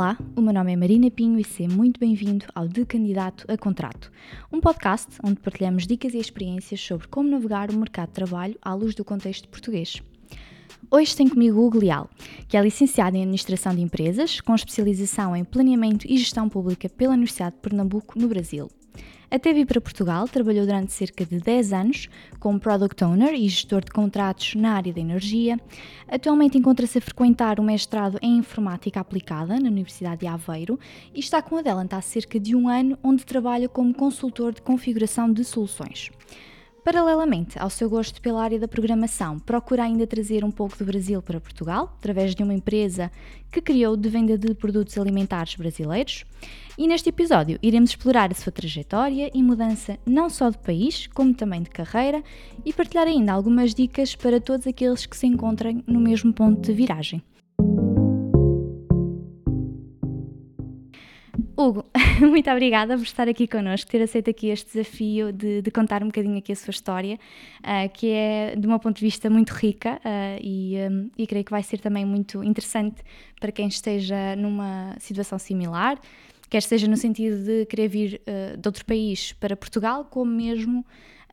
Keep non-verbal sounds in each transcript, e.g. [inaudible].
Olá, o meu nome é Marina Pinho e seja muito bem-vindo ao De Candidato a Contrato, um podcast onde partilhamos dicas e experiências sobre como navegar o mercado de trabalho à luz do contexto português. Hoje tenho comigo o Hugo Leal, que é licenciado em Administração de Empresas, com especialização em Planeamento e Gestão Pública pela Universidade de Pernambuco, no Brasil. Até vir para Portugal, trabalhou durante cerca de 10 anos como Product Owner e gestor de contratos na área da energia. Atualmente encontra-se a frequentar o mestrado em Informática Aplicada na Universidade de Aveiro e está com a Delant há cerca de um ano, onde trabalha como consultor de configuração de soluções. Paralelamente ao seu gosto pela área da programação, procura ainda trazer um pouco do Brasil para Portugal, através de uma empresa que criou de venda de produtos alimentares brasileiros. E neste episódio iremos explorar a sua trajetória e mudança não só de país, como também de carreira, e partilhar ainda algumas dicas para todos aqueles que se encontrem no mesmo ponto de viragem. Hugo, [laughs] muito obrigada por estar aqui connosco, ter aceito aqui este desafio de, de contar um bocadinho aqui a sua história, uh, que é, de um ponto de vista, muito rica uh, e, um, e creio que vai ser também muito interessante para quem esteja numa situação similar, quer seja no sentido de querer vir uh, de outro país para Portugal, como mesmo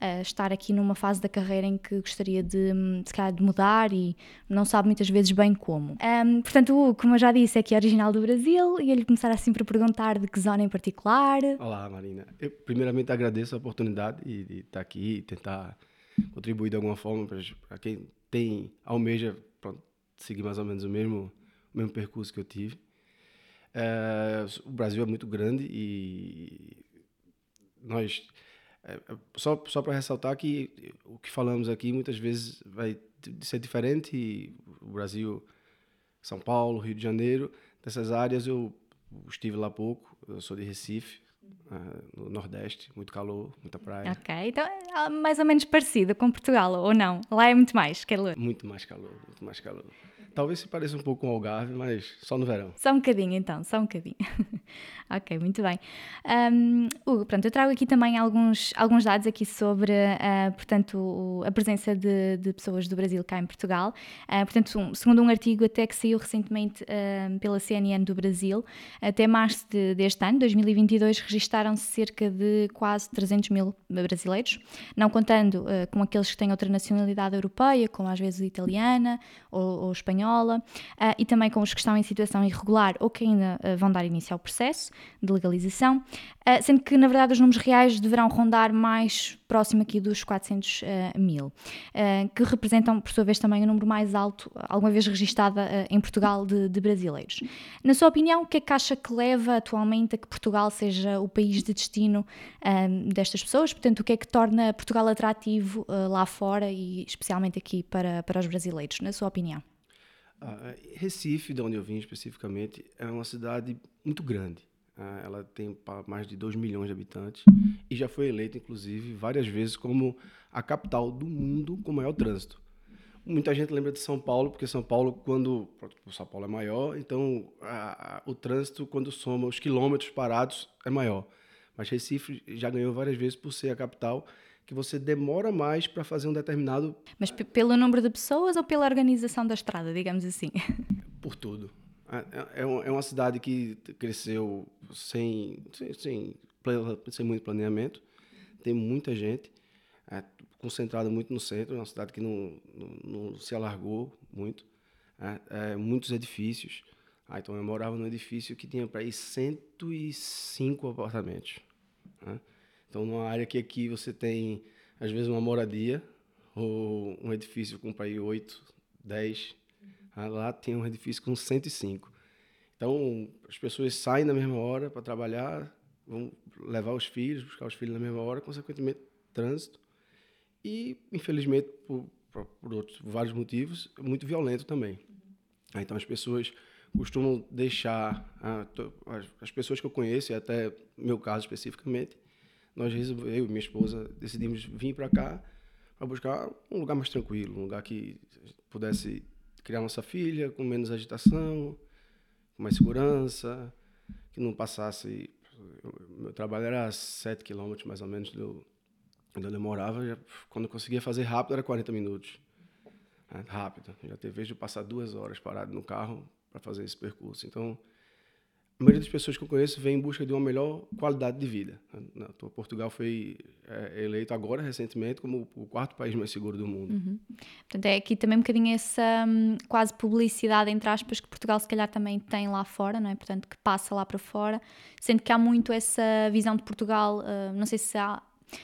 uh, estar aqui numa fase da carreira em que gostaria de, de, calhar, de mudar e não sabe muitas vezes bem como. Um, portanto, como eu já disse, é aqui original do Brasil e ele começar assim para perguntar de que zona em particular. Olá, Marina. Eu primeiramente agradeço a oportunidade de, de estar aqui e tentar contribuir de alguma forma para quem tem, almeja, pronto, seguir mais ou menos o mesmo, o mesmo percurso que eu tive. É, o Brasil é muito grande e nós é, é, só, só para ressaltar que o que falamos aqui muitas vezes vai ser diferente. O Brasil, São Paulo, Rio de Janeiro, dessas áreas eu estive lá pouco. Eu sou de Recife, no Nordeste, muito calor, muita praia. Ok, então é mais ou menos parecido com Portugal, ou não? Lá é muito mais calor? Muito mais calor, muito mais calor. Talvez se pareça um pouco com o Algarve, mas só no verão. Só um bocadinho então, só um bocadinho. [laughs] ok, muito bem. Um, Hugo, pronto, eu trago aqui também alguns, alguns dados aqui sobre, uh, portanto, a presença de, de, pessoas do Brasil cá em Portugal. Uh, portanto, um, segundo um artigo até que saiu recentemente uh, pela CNN do Brasil, até março de, deste ano, 2022, registaram-se cerca de quase 300 mil brasileiros, não contando com aqueles que têm outra nacionalidade europeia, como às vezes italiana ou, ou espanhola, uh, e também com os que estão em situação irregular ou que ainda uh, vão dar início ao processo de legalização, uh, sendo que na verdade os números reais deverão rondar mais próximo aqui dos 400 mil, que representam por sua vez também o número mais alto alguma vez registado em Portugal de, de, brasileiros. Na sua opinião, o que é que acha que leva atualmente a que Portugal seja o país de destino destas pessoas? Portanto, o que é que torna Portugal atrativo lá fora e especialmente aqui para, para os brasileiros, na sua opinião? Ah, Recife, de onde eu vim especificamente, é uma cidade muito grande. Ah, ela tem mais de 2 milhões de habitantes e já foi eleita, inclusive, várias vezes como a capital do mundo com maior trânsito. Muita gente lembra de São Paulo, porque São Paulo, quando o São Paulo é maior, então a, a, o trânsito, quando soma os quilômetros parados, é maior. Mas Recife já ganhou várias vezes por ser a capital que você demora mais para fazer um determinado. Mas pelo número de pessoas ou pela organização da estrada, digamos assim? [laughs] Por tudo. É, é, é uma cidade que cresceu sem, sem, sem, sem muito planeamento, tem muita gente, é, concentrada muito no centro, é uma cidade que não, não, não se alargou muito, é, é muitos edifícios. Ah, então eu morava num edifício que tinha para ir 105 apartamentos. Né? Então, numa área que aqui você tem, às vezes, uma moradia, ou um edifício com para ir 8, 10, uhum. lá tem um edifício com 105. Então, as pessoas saem na mesma hora para trabalhar, vão levar os filhos, buscar os filhos na mesma hora, consequentemente, trânsito. E, infelizmente, por, por, outros, vários motivos, muito violento também. Uhum. Então, as pessoas costumam deixar, as pessoas que eu conheço, e até meu caso especificamente, nós eu e minha esposa decidimos vir para cá para buscar um lugar mais tranquilo, um lugar que pudesse criar nossa filha com menos agitação, com mais segurança, que não passasse. Meu trabalho era a 7 quilômetros mais ou menos do, onde eu. Já, quando eu conseguia fazer rápido era 40 minutos. É, rápido. Já teve vez de passar duas horas parado no carro para fazer esse percurso. Então, a maioria das pessoas que eu conheço vem em busca de uma melhor qualidade de vida. Portugal foi é, eleito agora, recentemente, como o quarto país mais seguro do mundo. Uhum. Portanto, é aqui também um bocadinho essa hum, quase publicidade, entre aspas, que Portugal se calhar também tem lá fora, não é? Portanto, que passa lá para fora, sendo que há muito essa visão de Portugal, uh, não sei se há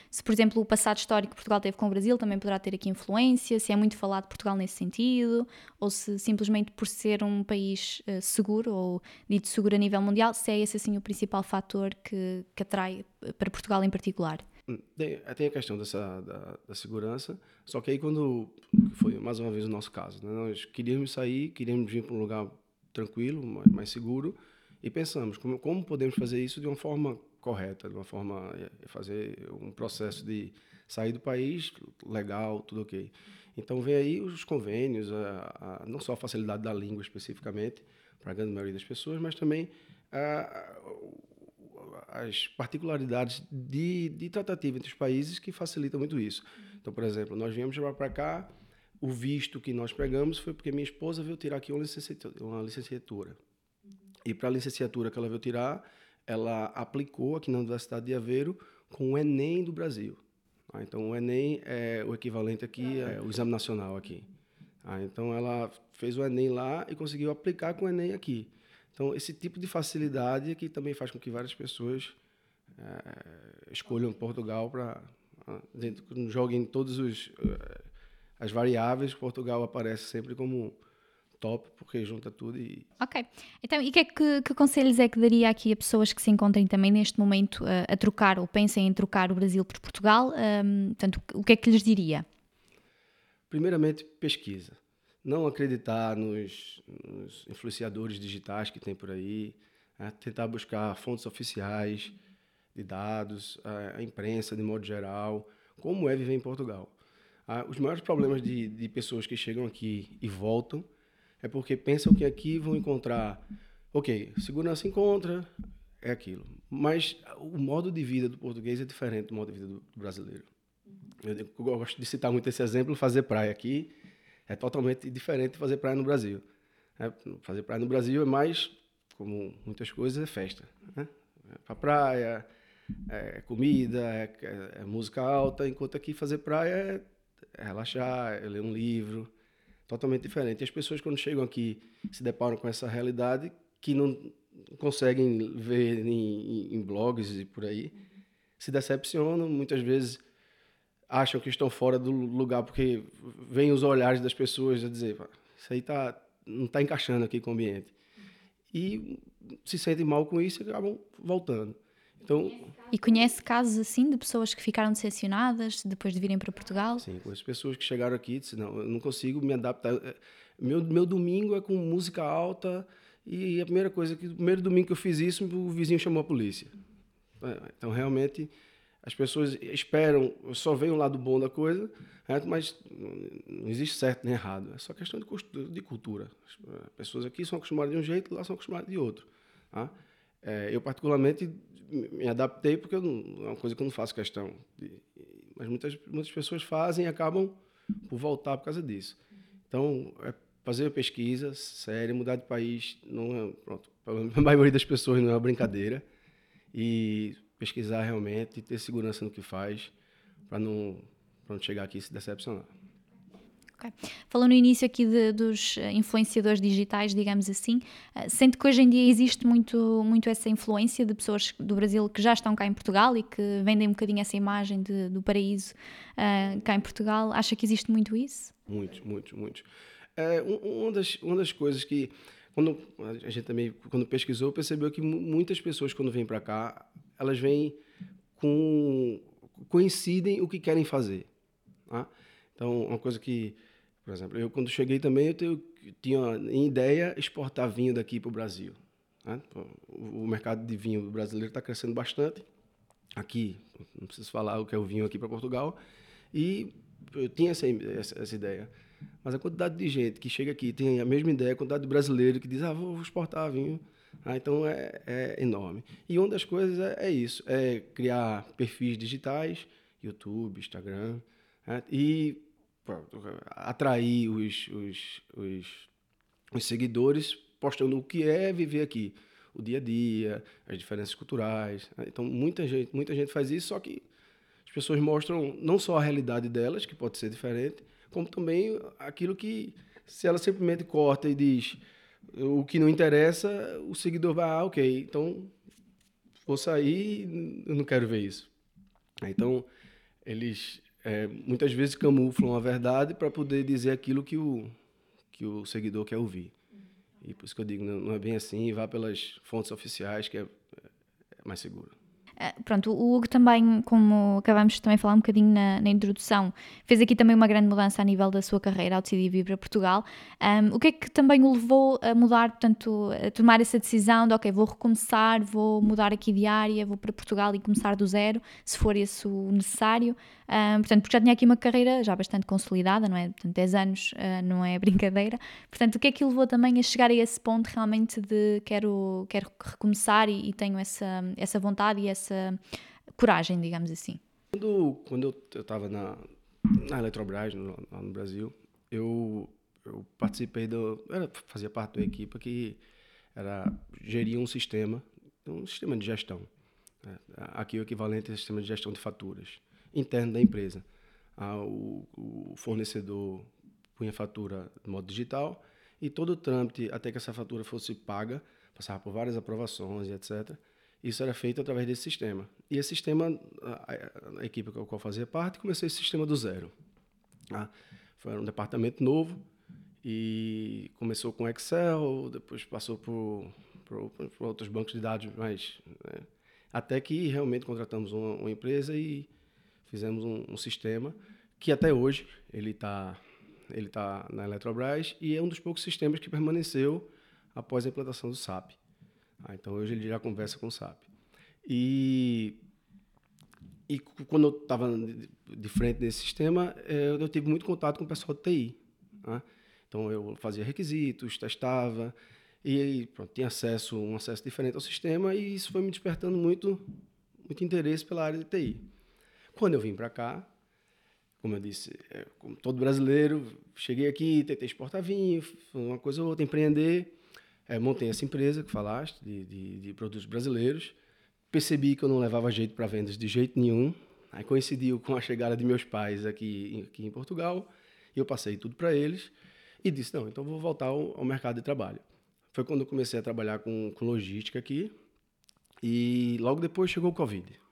se, por exemplo, o passado histórico que Portugal teve com o Brasil também poderá ter aqui influência, se é muito falado Portugal nesse sentido, ou se simplesmente por ser um país uh, seguro ou dito seguro a nível mundial, se é esse assim o principal fator que, que atrai eh, para Portugal em particular. Hum, tem, tem a questão dessa, da, da, segurança, só que aí quando foi mais uma vez o nosso caso, né? nós queríamos sair, queríamos vir para um lugar tranquilo, mais, mais seguro, e pensamos como, como podemos fazer isso de uma forma correta, de uma forma é, fazer um processo de sair do país legal, tudo ok. Então vem aí os convênios, a, a, não só a facilidade da língua especificamente para a grande maioria das pessoas, mas também a, as particularidades de, de tratativa entre os países que facilitam muito isso. Então, por exemplo, nós viemos para cá, o visto que nós pegamos foi porque minha esposa veio tirar aqui uma licenciatura. Uma licenciatura. E para a licenciatura que ela veio tirar, ela aplicou aqui na Universidade de Aveiro com o Enem do Brasil. Ah, então, o Enem é o equivalente aqui, é o Exame Nacional aqui. Ah, então, ela fez o Enem lá e conseguiu aplicar com o Enem aqui. Então, esse tipo de facilidade que também faz com que várias pessoas é, escolham Portugal para ah, joguem todas eh, as variáveis, Portugal aparece sempre como top, porque junta tudo e... Ok. Então, e que, é que, que conselhos é que daria aqui a pessoas que se encontrem também neste momento uh, a trocar ou pensem em trocar o Brasil por Portugal? Um, portanto, o que é que lhes diria? Primeiramente, pesquisa. Não acreditar nos, nos influenciadores digitais que tem por aí, né? tentar buscar fontes oficiais de dados, a, a imprensa de modo geral, como é viver em Portugal. Ah, os maiores problemas de, de pessoas que chegam aqui e voltam é porque pensam que aqui vão encontrar, ok, segurança encontra, é aquilo. Mas o modo de vida do português é diferente do modo de vida do, brasileiro. Eu, gosto de citar muito esse exemplo, fazer praia aqui é totalmente diferente de fazer praia no Brasil. É, fazer praia no Brasil é mais, como muitas coisas, é festa. Né? É para praia, é comida, é, é, é, música alta, enquanto aqui fazer praia é, é relaxar, é ler um livro, totalmente diferente. E as pessoas, quando chegam aqui, se deparam com essa realidade que não conseguem ver em, em blogs e por aí, se decepcionam, muitas vezes acham que estão fora do lugar porque vêm os olhares das pessoas a dizer isso aí tá, não está encaixando aqui com o ambiente. E se sentem mal com isso e acabam voltando. Então, e conhece casos assim de pessoas que ficaram decepcionadas depois de virem para Portugal? Sim, conheço pessoas que chegaram aqui e disseram, não, eu não consigo me adaptar. É, meu, meu domingo é com música alta e a primeira coisa, que o primeiro domingo que eu fiz isso, o vizinho chamou a polícia. É, então, realmente, as pessoas esperam, só veem o lado bom da coisa, mas não existe certo nem errado. É só questão de, de cultura. As pessoas aqui são acostumadas de um jeito, lá são acostumadas de outro. Tá? É, eu, particularmente, me adaptei porque não, é uma coisa que eu não faço questão. De, mas muitas, muitas pessoas fazem e acabam por voltar por causa disso. Então, é fazer pesquisa séria, mudar de país, não é, pronto, [laughs] a maioria das pessoas não é uma brincadeira. E pesquisar realmente, ter segurança no que faz, para não, não chegar aqui e se decepcionar. Okay. Falou no início aqui de, dos eh, influenciadores digitais, digamos assim. Uh, sente que hoje em dia existe muito, muito essa influência de pessoas do Brasil que já estão cá em Portugal e que vendem um bocadinho essa imagem de, do paraíso uh, cá em Portugal. Acha que existe muito isso? Muitos, muitos, muitos. É, das, uma das coisas que, quando a gente também, quando pesquisou, percebeu que muitas pessoas, quando vêm para cá, elas vêm com. coincidem o que querem fazer. Tá? Então, uma coisa que por exemplo, eu quando cheguei também, eu, tenho, tinha em ideia exportar vinho daqui para o Brasil. Né? O mercado de vinho brasileiro está crescendo bastante. Aqui, não preciso falar o que é o vinho aqui para Portugal. E eu tinha essa, essa, essa, ideia. Mas a quantidade de gente que chega aqui tem a mesma ideia, a quantidade de brasileiro que diz, ah, vou exportar vinho. Ah, então é, é, enorme. E uma das coisas é, é, isso, é criar perfis digitais, YouTube, Instagram, né? e atrair os, os, os, os seguidores postando o que é viver aqui, o dia a dia, as diferenças culturais. Né? Então, muita gente, muita gente faz isso, só que as pessoas mostram não só a realidade delas, que pode ser diferente, como também aquilo que, se ela simplesmente corta e diz o que não interessa, o seguidor vai, ah, ok, então vou sair, eu não quero ver isso. Então, eles é, muitas vezes camuflam a verdade para poder dizer aquilo que o, que o seguidor quer ouvir. E por isso que eu digo, não é bem assim, vá pelas fontes oficiais, que é, é mais seguro. Ah, pronto, o Hugo também, como acabamos de também falar um bocadinho na, na, introdução, fez aqui também uma grande mudança a nível da sua carreira ao decidir vir para Portugal. Um, o que é que também o levou a mudar, portanto, a tomar essa decisão de, ok, vou recomeçar, vou mudar aqui de área, vou para Portugal e começar do zero, se for isso necessário? Um, portanto, porque já tinha aqui uma carreira já bastante consolidada, não é? Portanto, 10 anos uh, não é brincadeira. Portanto, o que é que levou também a chegar a esse ponto realmente de quero, quero recomeçar e, e tenho essa, essa vontade e essa coragem, digamos assim? Quando, quando eu estava na, na Eletrobras, no, no Brasil, eu, eu participei do. Fazia parte da equipe que era geria um sistema, um sistema de gestão. Né? Aqui o equivalente é sistema de gestão de faturas interno da empresa. Ah, o, o, fornecedor punha a fatura de modo digital e todo o trâmite até que essa fatura fosse paga, passava por várias aprovações e etc. Isso era feito através desse sistema. E esse sistema, a, a equipe com a qual fazia parte, começou esse sistema do zero. Ah, foi um departamento novo e começou com Excel, depois passou por, por, por outros bancos de dados, mas né, até que realmente contratamos uma, uma empresa e fizemos um, um sistema que até hoje ele está ele tá na Eletrobras e é um dos poucos sistemas que permaneceu após a implantação do SAP. Ah, então hoje ele já conversa com o SAP. E, e quando eu estava de frente desse sistema, eh, eu, tive muito contato com o pessoal de TI. Né? Então eu fazia requisitos, testava e pronto, tinha acesso um acesso diferente ao sistema e isso foi me despertando muito muito interesse pela área de TI. Quando eu vim para cá, como eu disse, é, como todo brasileiro, cheguei aqui, tentei exportar vinho, uma coisa ou outra, empreender. É, montei essa empresa que falaste, de, de, de, produtos brasileiros. Percebi que eu não levava jeito para vendas de jeito nenhum. Aí coincidiu com a chegada de meus pais aqui, aqui em Portugal. E eu passei tudo para eles. E disse, não, então vou voltar ao, ao, mercado de trabalho. Foi quando eu comecei a trabalhar com, com logística aqui. E logo depois chegou o Covid.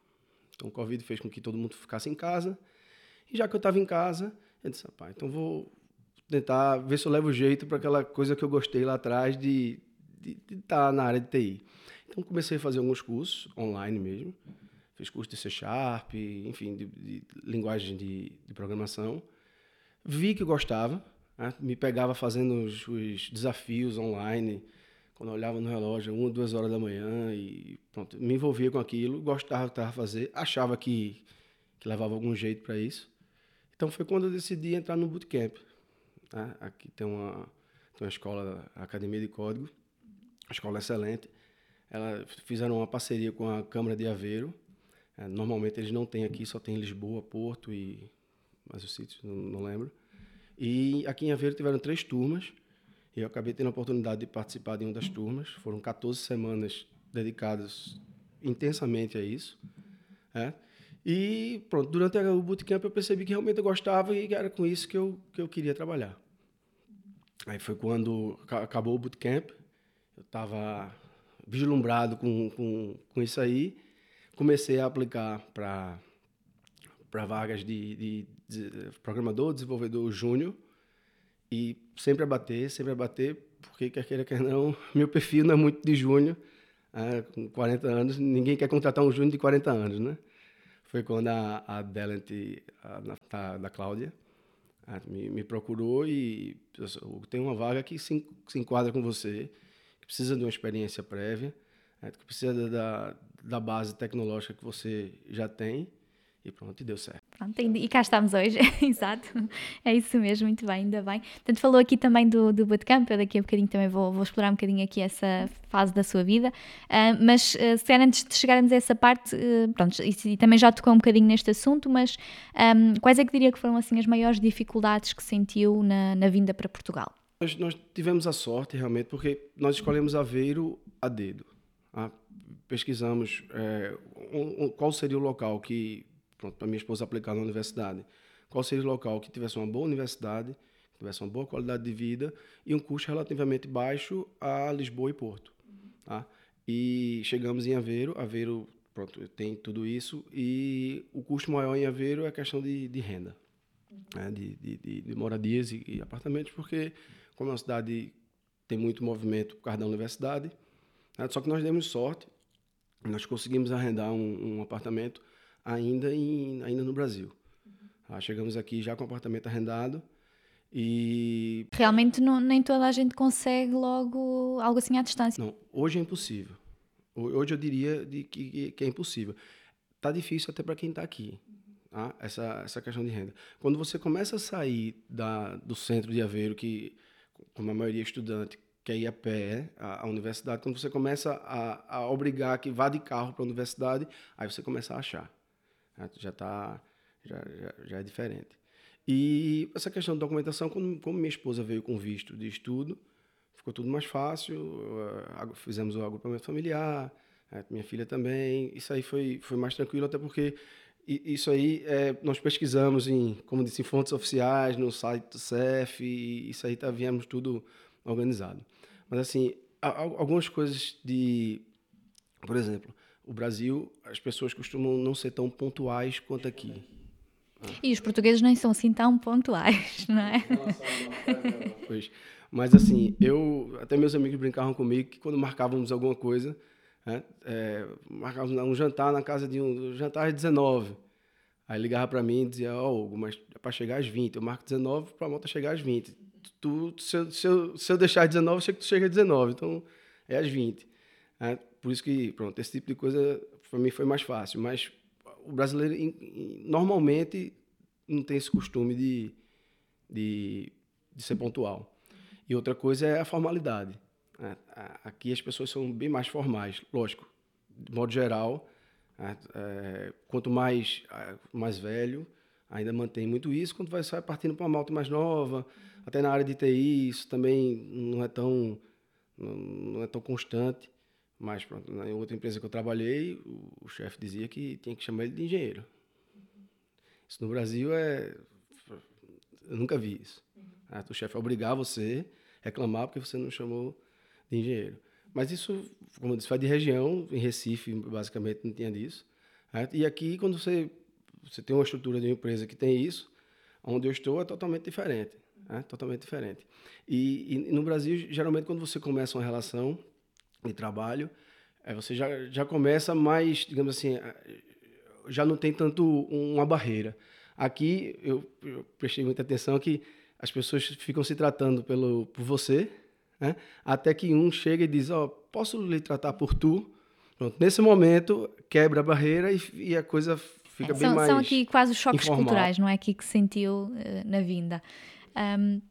Então o Covid fez com que todo mundo ficasse em casa. E já que eu estava em casa, eu disse, rapaz, então vou tentar ver se eu levo jeito para aquela coisa que eu gostei lá atrás de estar tá na área de TI. Então comecei a fazer alguns cursos online mesmo. Fiz curso de C Sharp, enfim, de, de linguagem de, de, programação. Vi que gostava, né? me pegava fazendo os, os desafios online quando eu olhava no relógio, uma, duas horas da manhã e pronto, me envolvia com aquilo, gostava do que estava fazer, achava que, que levava algum jeito para isso. Então foi quando eu decidi entrar no bootcamp. Tá? Aqui tem uma, tem uma escola, a Academia de Código, uma escola excelente. Ela fizeram uma parceria com a Câmara de Aveiro. É, normalmente eles não têm aqui, só tem Lisboa, Porto e mais os sítios, não, não lembro. E aqui em Aveiro tiveram três turmas eu acabei tendo a oportunidade de participar de uma das turmas. Foram 14 semanas dedicadas intensamente a isso. É. E pronto, durante o bootcamp eu percebi que realmente eu gostava e era com isso que eu, que eu queria trabalhar. Aí foi quando acabou o bootcamp, eu estava vislumbrado com, com, com isso aí, comecei a aplicar para vagas de, de, de programador, desenvolvedor júnior, e sempre a bater, sempre a bater, porque quer queira, quer não, [laughs] meu perfil não é muito de júnior, é, com 40 anos, ninguém quer contratar um júnior de 40 anos, né? Foi quando a, a Delent, a, a, da Cláudia, a, me, me, procurou e tem uma vaga que se, se enquadra com você, que precisa de uma experiência prévia, é, que precisa da, da base tecnológica que você já tem, e pronto, e deu certo. Pronto, e cá estamos hoje, [laughs] exato. É isso mesmo, muito bem, ainda bem. Portanto, falou aqui também do, do bootcamp, eu daqui a bocadinho também vou, vou explorar um bocadinho aqui essa fase da sua vida. Uh, mas, uh, se era antes de chegarmos a essa parte, uh, pronto, e, e, também já tocou um bocadinho neste assunto, mas um, quais é que diria que foram assim as maiores dificuldades que sentiu na, na vinda para Portugal? Nós, nós tivemos a sorte, realmente, porque nós escolhemos Aveiro a dedo. Ah, pesquisamos é, um, um, qual seria o local que, para minha esposa aplicar na universidade, qual seria o local que tivesse uma boa universidade, que tivesse uma boa qualidade de vida e um custo relativamente baixo a Lisboa e Porto. Tá? E chegamos em Aveiro, Aveiro pronto, tem tudo isso, e o custo maior em Aveiro é a questão de, de renda, né? de, de, de, moradias e, e apartamentos, porque como é uma cidade tem muito movimento por causa da universidade, né? só que nós demos sorte, nós conseguimos arrendar um, um apartamento ainda, em, ainda no Brasil. Ah, chegamos aqui já com apartamento arrendado e... Realmente não, nem toda a gente consegue logo algo assim à distância. Não, hoje é impossível. Hoje eu diria de que, que é impossível. Tá difícil até para quem está aqui, tá? essa, essa questão de renda. Quando você começa a sair da, do centro de Aveiro, que como a maioria é estudante, quer ir a pé à universidade, quando você começa a, a obrigar que vá de carro para a universidade, aí você começa a achar. Né? Já está já, já, já é diferente. E essa questão de documentação, como, como minha esposa veio com visto de estudo, ficou tudo mais fácil. Uh, fizemos o agrupamento familiar, uh, minha filha também. Isso aí foi, foi mais tranquilo, até porque isso aí é, nós pesquisamos em, como disse, em fontes oficiais, no site do CEF, e isso aí tá, viemos tudo organizado. Mas assim, algumas coisas de, por exemplo, o Brasil, as pessoas costumam não ser tão pontuais quanto aqui. E os portugueses nem são assim tão pontuais, [laughs] não é? Pois. Mas assim, eu até meus amigos brincavam comigo que quando marcávamos alguma coisa, né, é, marcávamos um jantar na casa de um, jantar às 19. Aí ligava para mim e dizia, ó, oh, Hugo, mas é para chegar às 20. Eu marco 19 para a moto chegar às 20. Tu, se, eu, se, eu, se eu deixar às 19, eu sei que tu chega às 19. Então, é às 20. É, por isso que, pronto, esse tipo de coisa para mim foi mais fácil. Mas o brasileiro normalmente não tem esse costume de, de, de ser pontual. E outra coisa é a formalidade. Aqui as pessoas são bem mais formais, lógico, de modo geral. É, quanto mais, mais velho, ainda mantém muito isso. Quando vai, vai partindo para uma malta mais nova, até na área de TI, isso também não é tão, não é tão constante. Mas pronto, na outra empresa que eu trabalhei, o, o chefe dizia que tinha que chamar ele de engenheiro. Isso no Brasil é. Eu nunca vi isso. Uhum. O chefe obrigar você a reclamar porque você não chamou de engenheiro. Mas isso, como eu disse, vai de região. Em Recife, basicamente, não tinha disso. E aqui, quando você, você tem uma estrutura de uma empresa que tem isso, onde eu estou é totalmente diferente. É totalmente diferente. E, e, no Brasil, geralmente, quando você começa uma relação de trabalho, é, você já, já começa mais, digamos assim, já não tem tanto uma barreira. Aqui, eu, eu prestei muita atenção que as pessoas ficam se tratando pelo, por você, né? até que um chega e diz, ó, oh, posso lhe tratar por tu? Pronto, nesse momento, quebra a barreira e, e a coisa fica é, bem são, mais São aqui quase os choques informal. culturais, não é? Aqui que sentiu uh, na vinda. Um,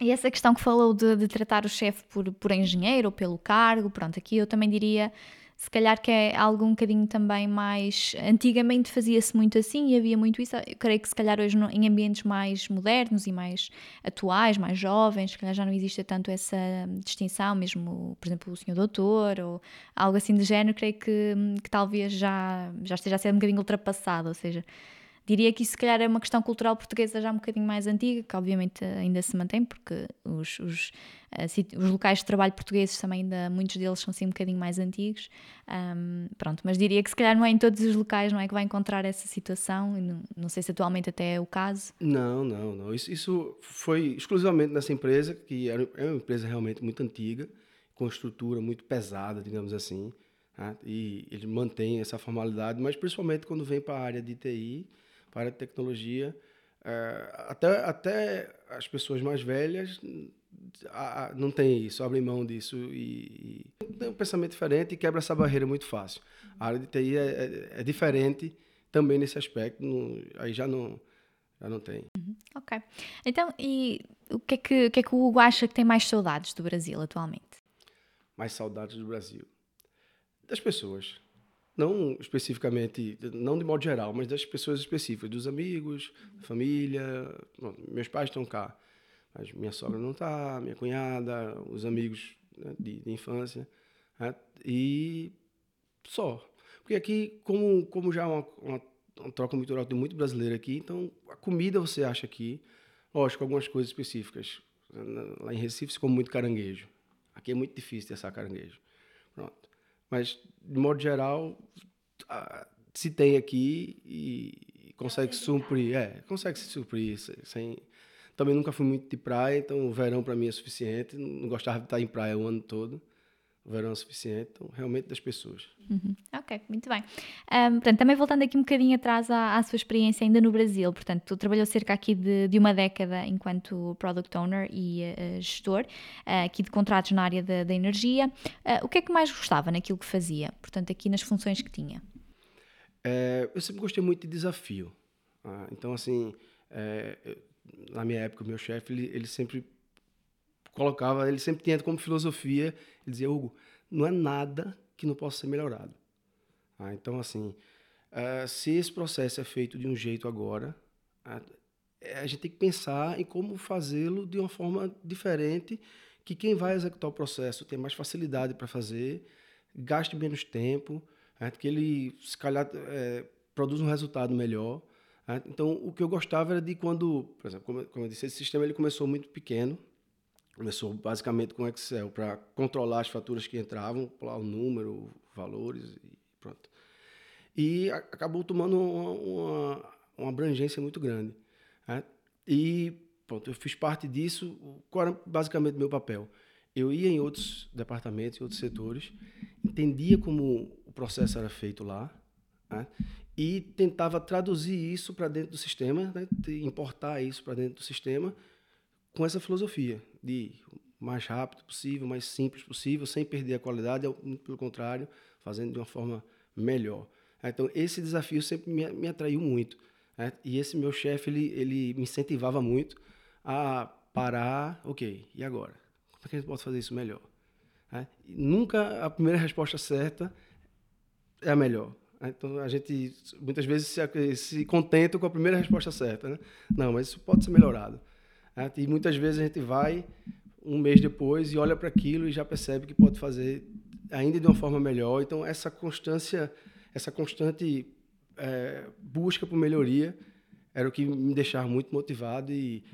e essa questão que falou de, de tratar o chefe por, por engenheiro ou pelo cargo, pronto, aqui eu também diria se calhar que é algo um bocadinho também mais. Antigamente fazia-se muito assim e havia muito isso. Eu creio que se calhar hoje em ambientes mais modernos e mais atuais, mais jovens, se calhar já não existe tanto essa distinção, mesmo, por exemplo, o senhor doutor ou algo assim de género, creio que, que talvez já, já esteja a ser um bocadinho ultrapassado, ou seja Diria que isso, se calhar, é uma questão cultural portuguesa já um bocadinho mais antiga, que obviamente ainda se mantém, porque os, os, uh, os locais de trabalho portugueses também, ainda, muitos deles são assim um bocadinho mais antigos. Um, pronto, mas diria que se calhar não é em todos os locais não é que vai encontrar essa situação, não, não sei se atualmente até é o caso. Não, não, não. Isso, isso foi exclusivamente nessa empresa, que era, é uma empresa realmente muito antiga, com estrutura muito pesada, digamos assim. Né? E ele mantém essa formalidade, mas principalmente quando vem para a área de TI, para a tecnologia. É, até, até as pessoas mais velhas não tem isso, abrem mão disso e, e, tem um pensamento diferente e quebra essa barreira muito fácil. A área de TI é, é, é diferente também nesse aspecto, não, aí já não, já não tem. Uhum, ok. Então, e o que, é que, o que é que o Hugo acha que tem mais saudades do Brasil atualmente? Mais saudades do Brasil? Das pessoas não especificamente, não de modo geral, mas das pessoas específicas, dos amigos, família. Bom, meus pais estão cá, mas minha sogra não está, minha cunhada, os amigos né, de, de, infância. Né? E só. Porque aqui, como, como já é uma, uma, uma troca cultural tem muito brasileiro aqui, então a comida você acha aqui. Lógico, algumas coisas específicas. Lá em Recife se come muito caranguejo. Aqui é muito difícil ter essa caranguejo. Pronto. Mas, de modo geral, se tem aqui e consegue suprir. É, consegue se suprir sem. Também nunca fui muito de praia, então o verão para mim é suficiente. Não gostava de estar em praia o ano todo verão suficiente, então, realmente das pessoas. Uhum. Ok, muito bem. Um, portanto, também voltando aqui um bocadinho atrás à, à, sua experiência ainda no Brasil, portanto, tu trabalhou cerca aqui de, de uma década enquanto Product Owner e uh, gestor, uh, aqui de contratos na área da, da energia. Uh, o que é que mais gostava naquilo que fazia, portanto, aqui nas funções que tinha? Eu sempre gostei muito de desafio. Ah, então, assim, na minha época, o meu chefe, ele, ele sempre colocava, ele sempre tinha como filosofia, ele dizia, Hugo, não é nada que não possa ser melhorado. Ah, então, assim, uh, se esse processo é feito de um jeito agora, uh, a gente tem que pensar em como fazê-lo de uma forma diferente, que quem vai executar o processo tenha mais facilidade para fazer, gaste menos tempo, uh, que ele, se calhar, é, produza um resultado melhor. Então, o que eu gostava era de quando, por exemplo, como, como eu disse, esse sistema ele começou muito pequeno, Começou basicamente com Excel para controlar as faturas que entravam, pular o número, valores e pronto. E acabou tomando uma, uma, uma abrangência muito grande. Né? E pronto, eu fiz parte disso. Qual era basicamente meu papel? Eu ia em outros departamentos, em outros setores, entendia como o processo era feito lá, né? e tentava traduzir isso para dentro do sistema, né? importar isso para dentro do sistema com essa filosofia de mais rápido possível, mais simples possível, sem perder a qualidade, muito pelo contrário, fazendo de uma forma melhor. Então, esse desafio sempre me, me atraiu muito. Né? E esse meu chefe, ele, ele me incentivava muito a parar, ok, e agora? Como é que a gente pode fazer isso melhor? Né? Nunca a primeira resposta certa é a melhor. Então, a gente muitas vezes se, se contenta com a primeira resposta certa. Né? Não, mas isso pode ser melhorado. Né? E muitas vezes a gente vai um mês depois e olha para aquilo e já percebe que pode fazer ainda de uma forma melhor. Então, essa constância, essa constante é, busca por melhoria era o que me deixava muito motivado e,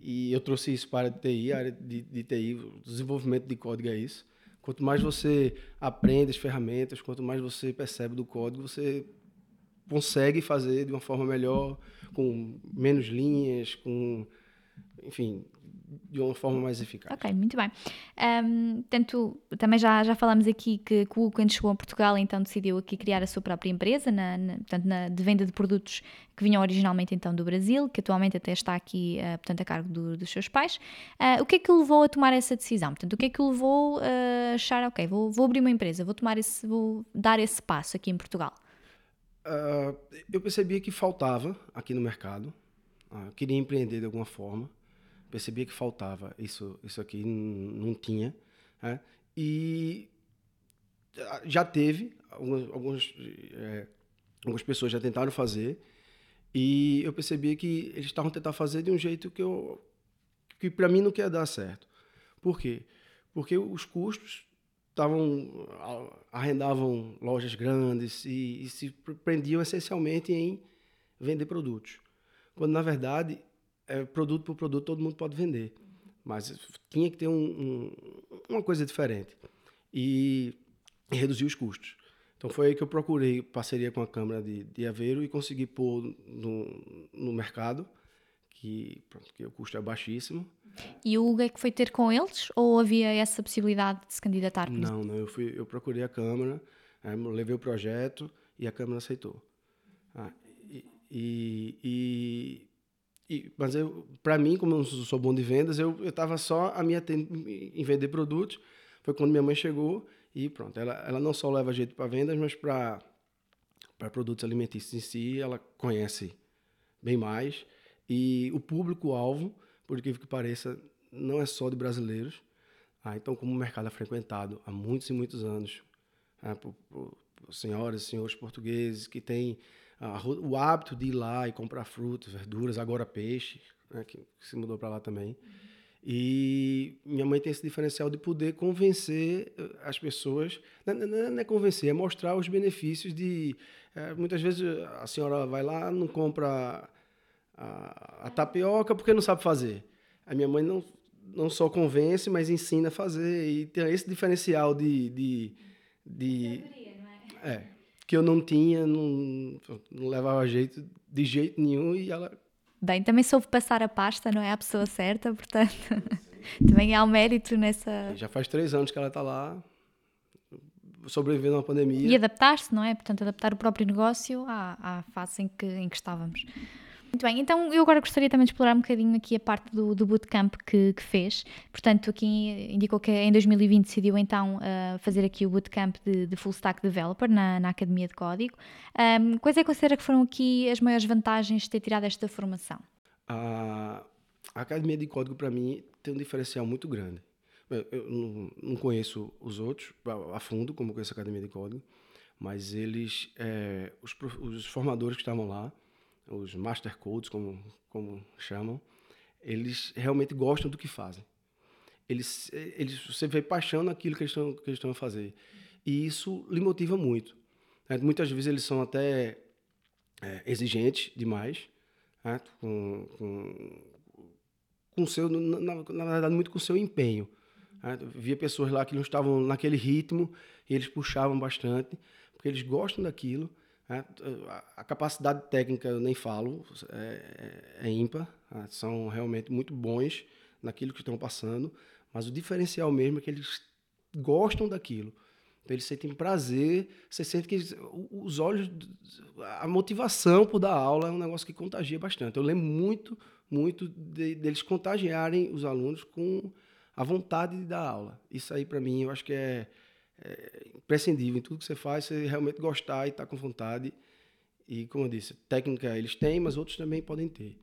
e eu trouxe isso para a TI, a área de, de TI, o desenvolvimento de código é isso. Quanto mais você aprende as ferramentas, quanto mais você percebe do código, você consegue fazer de uma forma melhor, com menos linhas, com enfim, de uma forma mais eficaz. Ok, muito bem. Um, tanto, também já, já falamos aqui que, que o quando chegou a Portugal, então decidiu aqui criar a sua própria empresa, na, na, portanto, na, de venda de produtos que vinham originalmente então do Brasil, que atualmente até está aqui, uh, portanto, a cargo do, dos seus pais. Uh, o que é que o levou a tomar essa decisão? Portanto, o que é que o levou a achar, ok, vou, vou abrir uma empresa, vou tomar esse, vou dar esse passo aqui em Portugal? Uh, eu percebia que faltava aqui no mercado, queria empreender de alguma forma, percebia que faltava isso, isso aqui não tinha. Né? E já teve, algumas, algumas, é, algumas pessoas já tentaram fazer, e eu percebia que eles estavam tentando fazer de um jeito que eu que para mim não quer dar certo. Por quê? Porque os custos estavam arrendavam lojas grandes e, e se prendiam essencialmente em vender produtos. Quando na verdade é, produto por produto todo mundo pode vender. Mas tinha que ter um, um, uma coisa diferente. E, e, reduzir os custos. Então foi aí que eu procurei parceria com a Câmara de, de Aveiro e consegui pôr no, no mercado, que, pronto, que o custo é baixíssimo. E o Hugo é que foi ter com eles ou havia essa possibilidade de se candidatar? Não, não, eu, fui, eu procurei a Câmara, é, levei o projeto e a Câmara aceitou. Ah, e, e, e mas para mim, como eu sou bom de vendas, eu estava só a minha em vender produtos. Foi quando minha mãe chegou e pronto. Ela, ela não só leva jeito para vendas, mas para para produtos alimentícios em si, ela conhece bem mais. E o público-alvo, por incrível que pareça, não é só de brasileiros. Ah, então, como o mercado é frequentado há muitos e muitos anos ah, por, por, por senhoras e senhores portugueses que têm o hábito de ir lá e comprar frutas, verduras, agora peixe, né, que, que, se mudou para lá também. E minha mãe tem esse diferencial de poder convencer eh, as pessoas. Não, não é convencer, é mostrar os benefícios de. É, muitas vezes a senhora vai lá, não compra a, a, tapioca porque não sabe fazer. A minha mãe não, não só convence, mas ensina a fazer. E tem esse diferencial de. de, de é? é? Que eu não tinha, não, não levava jeito de jeito nenhum e ela. Bem, também soube passar a pasta, não é a pessoa certa, portanto. [laughs] também há um mérito nessa. Já faz três anos que ela está lá, sobrevivendo uma pandemia. E adaptar-se, não é? Portanto, adaptar o próprio negócio à, à fase em que, em que estávamos. Muito bem, então eu agora gostaria também de explorar um bocadinho aqui a parte do, do bootcamp que, que fez. Portanto, aqui indicou que em 2020 decidiu então uh, fazer aqui o bootcamp de, de Full Stack Developer na, na Academia de Código. Um, quais é que considera que foram aqui as maiores vantagens de ter tirado esta formação? A, a Academia de Código, para mim, tem um diferencial muito grande. Eu não, não conheço os outros a fundo, como conheço a Academia de Código, mas eles, é, os, os formadores que estavam lá, os master codes, como, como chamam, eles realmente gostam do que fazem. Eles, eles, você vê paixão naquilo que eles, estão, que eles estão a fazer. E isso lhe motiva muito. Né? Muitas vezes eles são até é, exigentes demais, né? com, com, com seu, na, na, verdade, muito com seu empenho. Né? Via pessoas lá que não estavam naquele ritmo e eles puxavam bastante, porque eles gostam daquilo a capacidade técnica eu nem falo, é, é, é ímpar, é, são realmente muito bons naquilo que estão passando, mas o diferencial mesmo é que eles gostam daquilo. Então, eles sentem prazer, você sente que os olhos, a motivação por dar aula é um negócio que contagia bastante. Eu lembro muito, muito de, deles contagiarem os alunos com a vontade de dar aula. Isso aí, para mim, eu acho que é, é imprescindível em tudo que você faz, você realmente gostar e estar tá com vontade. E, como eu disse, técnica eles têm, mas outros também podem ter.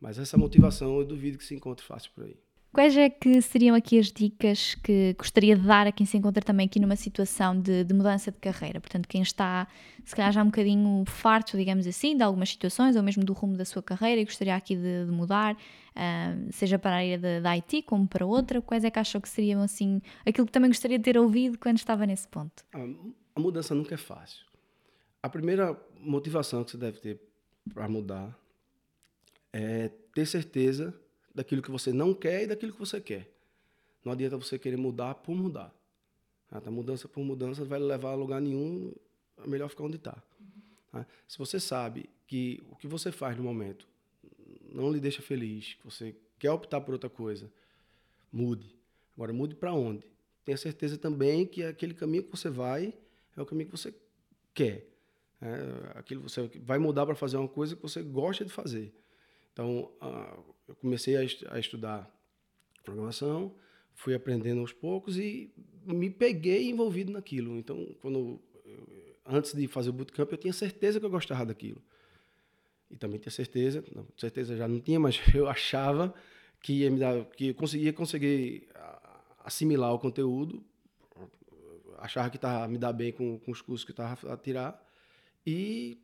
Mas essa motivação eu duvido que se encontre fácil por aí. Quais é que seriam aqui as dicas que gostaria de dar a quem se encontra também aqui numa situação de, de, mudança de carreira? Portanto, quem está, se calhar, já um bocadinho farto, digamos assim, de algumas situações, ou mesmo do rumo da sua carreira e gostaria aqui de, de mudar, uh, seja para a área da IT como para outra, quais é que acham que seriam, assim, aquilo que também gostaria de ter ouvido quando estava nesse ponto? A, a mudança nunca é fácil. A primeira motivação que você deve ter para mudar é ter certeza daquilo que você não quer e daquilo que você quer. Não adianta você querer mudar por mudar. A tá? mudança por mudança vai levar a lugar nenhum, é melhor ficar onde está. Tá? Se você sabe que o que você faz no momento não lhe deixa feliz, que você quer optar por outra coisa, mude. Agora, mude para onde? Tenha certeza também que aquele caminho que você vai é o caminho que você quer. É, aquilo você vai mudar para fazer uma coisa que você gosta de fazer. Então, uh, eu comecei a, a, estudar programação, fui aprendendo aos poucos e me peguei envolvido naquilo. Então, quando antes de fazer o bootcamp, eu tinha certeza que eu gostava daquilo. E também tinha certeza, não, certeza já não tinha, mas [laughs] eu achava que ia me dar, que eu conseguia conseguir assimilar o conteúdo, achava que estava me dar bem com, com os cursos que estava a tirar e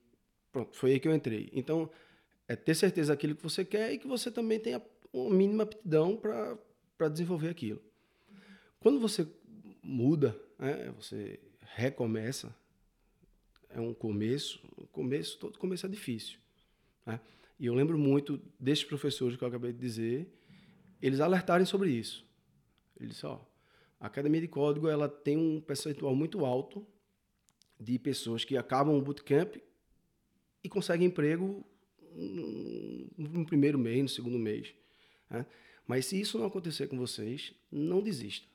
pronto, foi aí que eu entrei. Então, é ter certeza daquilo que você quer e que você também tenha uma mínima aptidão para desenvolver aquilo. Quando você muda, né, você recomeça, é um começo, o começo, todo começo é difícil. Né? E eu lembro muito desses professores que eu acabei de dizer, eles alertarem sobre isso. Eles disseram, a Academia de Código ela tem um percentual muito alto de pessoas que acabam o bootcamp e conseguem emprego no primeiro mês, no segundo mês. Né? Mas se isso não acontecer com vocês, não desista.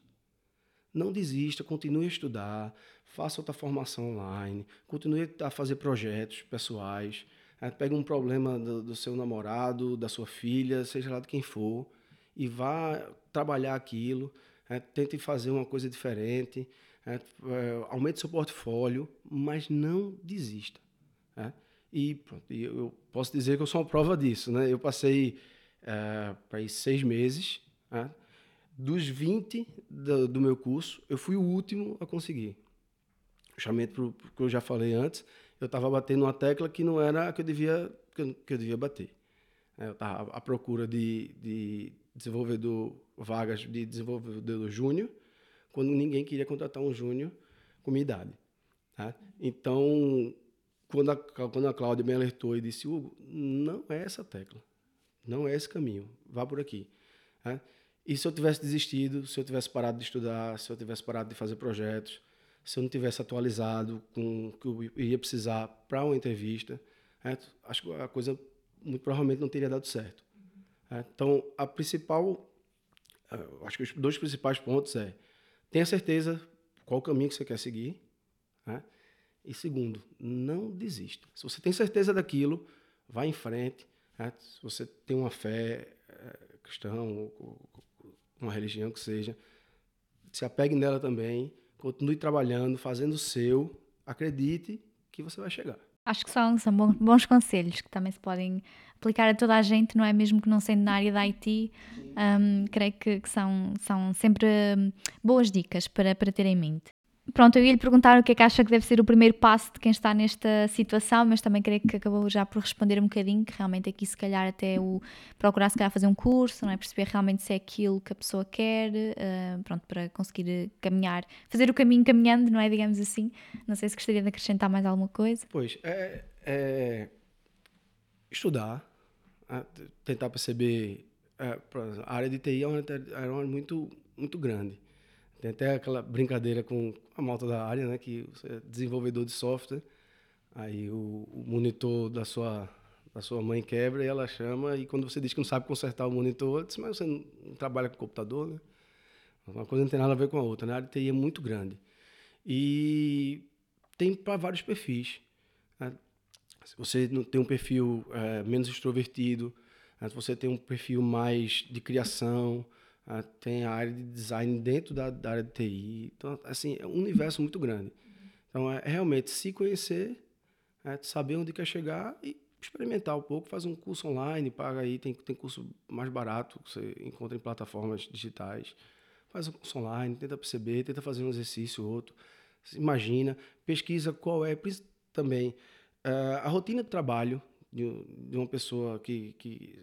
Não desista, continue a estudar, faça outra formação online, continue a fazer projetos pessoais, né? pegue um problema do, do, seu namorado, da sua filha, seja lá de quem for, e vá trabalhar aquilo, né? tente fazer uma coisa diferente, né? É, aumente seu portfólio, mas não desista. Né? E pronto, eu posso dizer que eu sou uma prova disso, né? Eu passei é, para seis meses, né? dos 20 do, do, meu curso, eu fui o último a conseguir. Justamente por, que eu já falei antes, eu estava batendo uma tecla que não era a que eu devia, que eu, que eu devia bater. É, eu estava à procura de, de desenvolvedor, vagas de desenvolvedor júnior, quando ninguém queria contratar um júnior com minha idade. Tá? Então, quando a, quando a Cláudia me alertou e disse, Hugo, não é essa tecla, não é esse caminho, vá por aqui. Tá? E se eu tivesse desistido, se eu tivesse parado de estudar, se eu tivesse parado de fazer projetos, se eu não tivesse atualizado com o que eu iria precisar para uma entrevista, né? acho que a coisa muito provavelmente não teria dado certo. Né? Então, a principal, acho que os dois principais pontos é tenha certeza qual o caminho que você quer seguir, né? E segundo, não desista. Se você tem certeza daquilo, vá em frente. Né? Se você tem uma fé é, cristã, uma religião que seja, se apegue nela também Continue trabalhando, fazendo o seu. Acredite que você vai chegar. Acho que são, são bons conselhos que também se podem aplicar a toda a gente, não é? Mesmo que não sendo na área da IT, um, creio que, que, são, são sempre hum, boas dicas para, para ter em mente. Pronto, eu ia lhe perguntar o que é que acha que deve ser o primeiro passo de quem está nesta situação, mas também creio que acabou já por responder um bocadinho, que realmente aqui se calhar até o procurar se calhar fazer um curso, não é? Perceber realmente se é aquilo que a pessoa quer, uh, pronto, para conseguir caminhar, fazer o caminho caminhando, não é? Digamos assim. Não sei se gostaria de acrescentar mais alguma coisa. Pois, é, é estudar, tentar perceber, é, a área de TI é uma área muito, muito grande tem até aquela brincadeira com a malta da área, né? Que você é desenvolvedor de software, aí o, o, monitor da sua, da sua mãe quebra e ela chama, e quando você diz que não sabe consertar o monitor, diz, mas você não, trabalha com computador, né? Uma coisa não tem nada a ver com a outra, né? A área de TI é muito grande. E tem para vários perfis. Né? Se você tem um perfil é, menos extrovertido, né? se você tem um perfil mais de criação, ah, tem a área de design dentro da, da, área de TI. Então, assim, é um universo muito grande. Então, é, realmente se conhecer, é, saber onde quer chegar e experimentar um pouco, faz um curso online, paga aí, tem, tem curso mais barato que você encontra em plataformas digitais. Faz um curso online, tenta perceber, tenta fazer um exercício ou outro. Imagina, pesquisa qual é também uh, a rotina de trabalho de, de uma pessoa que, que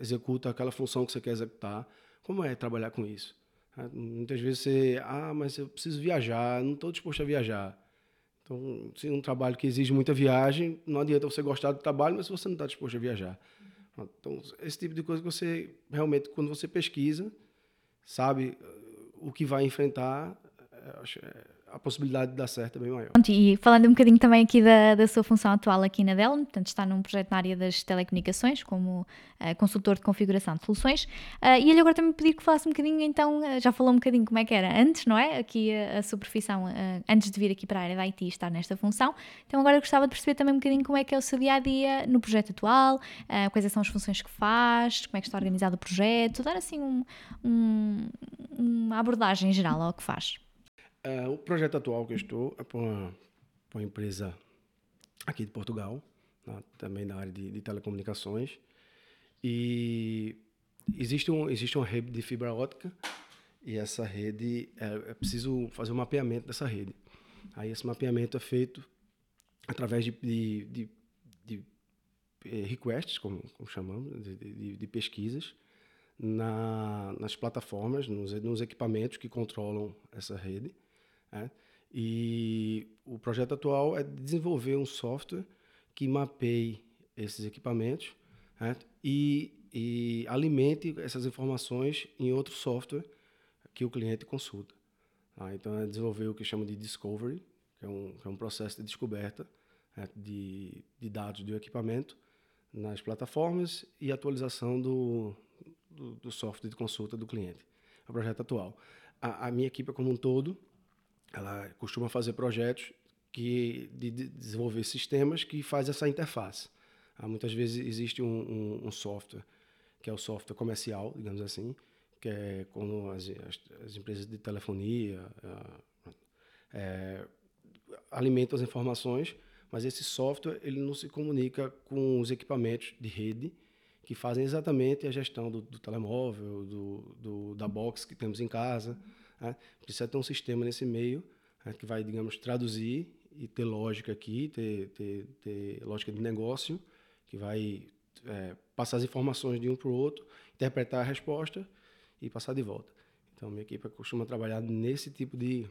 executa aquela função que você quer executar como é trabalhar com isso? Ah, muitas vezes você, ah, mas eu preciso viajar, não estou disposto a viajar. Então, se é um trabalho que exige muita viagem, não adianta você gostar do trabalho, mas você não está disposto a viajar. Então, esse tipo de coisa que você realmente, quando você pesquisa, sabe o que vai enfrentar, acho, é, a possibilidade de dar certo é bem maior. E falando um bocadinho também aqui da, da sua função atual aqui na Dell, portanto está num projeto na área das telecomunicações, como uh, consultor de configuração de soluções, uh, e ele agora também pedir que falasse um bocadinho, então, uh, já falou um bocadinho como é que era antes, não é? Aqui a, a sua profissão, antes de vir aqui para a área da IT e estar nesta função, então agora eu gostava de perceber também um bocadinho como é que é o seu dia-a-dia -dia no projeto atual, quais são as funções que faz, como é que está organizado o projeto, dar assim um, um, uma abordagem geral ao que faz. É, o projeto atual que eu estou é para uma, uma empresa aqui de Portugal, né, também na área de, de, telecomunicações. E existe, um, existe uma rede de fibra ótica e essa rede, é, é preciso fazer um mapeamento dessa rede. Aí esse mapeamento é feito através de, de, de, de eh, requests, como, como chamamos, de, de pesquisas, na, nas plataformas, nos, nos equipamentos que controlam essa rede. Né? E o projeto atual é desenvolver um software que mapeie esses equipamentos né? e, e alimente essas informações em outro software que o cliente consulta. Tá? Então, é desenvolver o que chama de discovery, que é um, que é um processo de descoberta né? de, de dados do equipamento nas plataformas e atualização do, do, do, software de consulta do cliente. É o projeto atual. A, a minha equipe como um todo ela costuma fazer projetos que de, de desenvolver sistemas que faz essa interface. Ah, muitas vezes existe um, um, um, software que é o software comercial, digamos assim, que é quando as, as, as empresas de telefonia ah, é, alimentam as informações, mas esse software ele não se comunica com os equipamentos de rede que fazem exatamente a gestão do, do telemóvel, do, do, da box que temos em casa. Né? Precisa ter um sistema nesse meio né, que vai, digamos, traduzir e ter lógica aqui, ter, ter, ter lógica de negócio, que vai é, passar as informações de um para o outro, interpretar a resposta e passar de volta. Então, minha equipe costuma trabalhar nesse tipo de,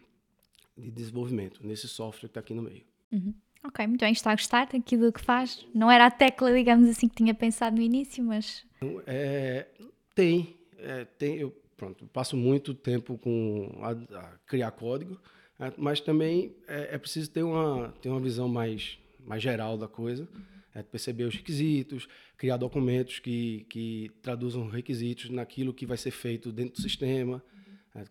de desenvolvimento, nesse software que está aqui no meio. Uhum. Ok, muito bem, está a gostar daquilo que faz. Não era a tecla, digamos assim, que tinha pensado no início, mas. É, tem, é, tem. Eu pronto, passo muito tempo com a, a criar código, é, mas também é, é, preciso ter uma, ter uma visão mais, mais geral da coisa. É, perceber os requisitos, criar documentos que, que traduzam requisitos naquilo que vai ser feito dentro do sistema, é,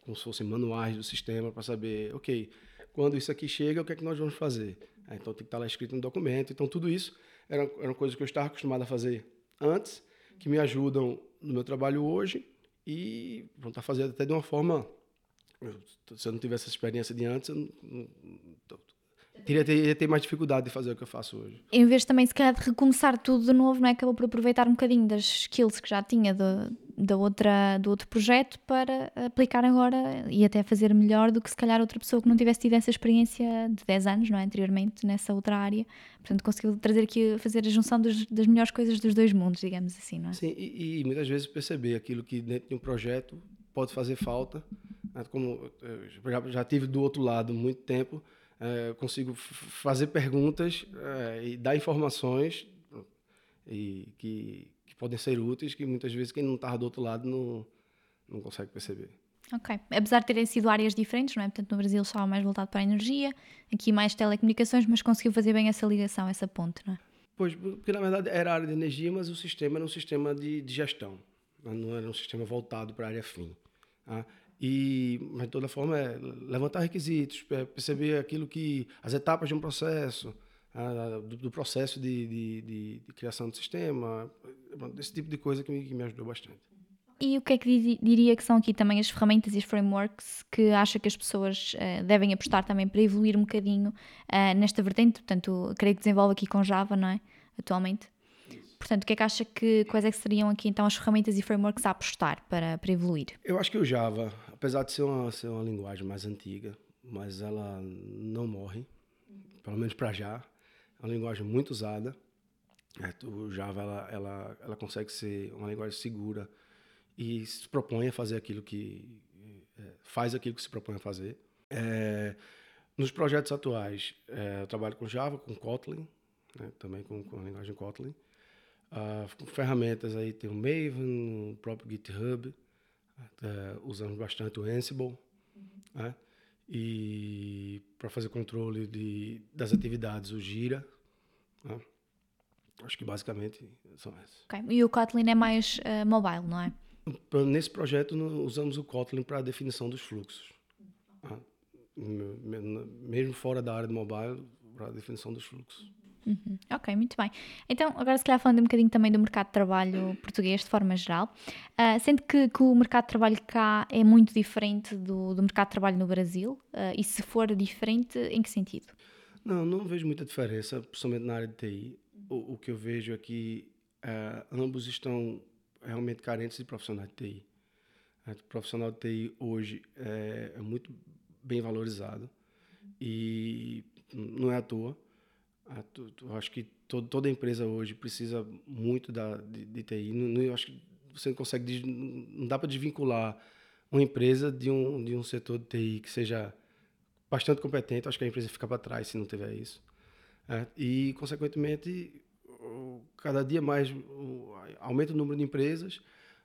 como se fossem manuais do sistema, para saber, ok, quando isso aqui chega, o que é que nós vamos fazer? Então tem que estar lá escrito no documento. Então tudo isso era, era coisa que eu estava acostumado a fazer antes, que me ajudam no meu trabalho hoje e vão estar fazendo até de uma forma. Se eu não tivesse essa experiência de antes, eu Teria, teria ter mais dificuldade de fazer o que eu faço hoje. Em vez também, se calhar, de recomeçar tudo de novo, não é? Acabou por aproveitar um bocadinho das skills que já tinha do, da outra, do outro projeto para aplicar agora e até fazer melhor do que se calhar outra pessoa que não tivesse tido essa experiência de 10 anos, não é? Anteriormente, nessa outra área. Portanto, conseguiu trazer aqui, fazer a junção dos, das melhores coisas dos dois mundos, digamos assim, não é? Sim, e, e muitas vezes perceber aquilo que dentro de um projeto pode fazer falta. Né? Como já, já tive do outro lado muito tempo é, consigo fazer perguntas é, e dar informações e que, podem ser úteis, que muitas vezes quem não está do outro lado não, não consegue perceber. Ok. Apesar de terem sido áreas diferentes, não é? Portanto, no Brasil estava mais voltado para a energia, aqui mais telecomunicações, mas conseguiu fazer bem essa ligação, essa ponte, não é? Pois, porque na verdade era área de energia, mas o sistema era um sistema de, de gestão, não era um sistema voltado para a área fim. Tá? E, mas de toda forma, é levantar requisitos, é perceber aquilo que. as etapas de um processo, a, do, do, processo de, de, de, de, criação do sistema, esse tipo de coisa que me, que me ajudou bastante. E o que é que diria que são aqui também as ferramentas e os frameworks que acha que as pessoas uh, devem apostar também para evoluir um bocadinho uh, nesta vertente? Portanto, creio que desenvolve aqui com Java, não é? Atualmente. Portanto, o que é que acha que quais é que seriam aqui então as ferramentas e frameworks a apostar para, para evoluir? Eu acho que o Java, apesar de ser uma, ser uma linguagem mais antiga, mas ela não morre, pelo menos para já. É uma linguagem muito usada. É, o Java ela, ela, ela consegue ser uma linguagem segura e se propõe a fazer aquilo que é, faz aquilo que se propõe a fazer. É, nos projetos atuais, é, eu trabalho com Java, com Kotlin, né, também com, com a linguagem Kotlin. Uh, ferramentas aí tem o Maven, o próprio GitHub, uh, usamos bastante o Ansible, uhum. né? e para fazer controle de, das atividades o Gira. Né? Acho que basicamente são essas. Okay. E o Kotlin é mais uh, mobile, não é? Nesse projeto usamos o Kotlin para a definição dos fluxos. Né? Mesmo fora da área de mobile, para a definição dos fluxos. Uhum. Ok, muito bem. Então, agora se calhar falando um bocadinho também do mercado de trabalho português de forma geral, uh, sendo que, que, o mercado de trabalho cá é muito diferente do, do mercado de trabalho no Brasil, uh, e se for diferente, em que sentido? Não, não vejo muita diferença, principalmente na área de TI. O, o que eu vejo é que uh, ambos estão realmente carentes de profissionais de TI. O profissional de TI hoje é, é muito bem valorizado e não é à toa ah, tu, acho que toda empresa hoje precisa muito da, de, de TI. Não, não, eu acho que você não consegue, não dá para desvincular uma empresa de um, de um setor de TI que seja bastante competente. Acho que a empresa fica para trás se não tiver isso. É, e, consequentemente, cada dia mais aumenta o número de empresas,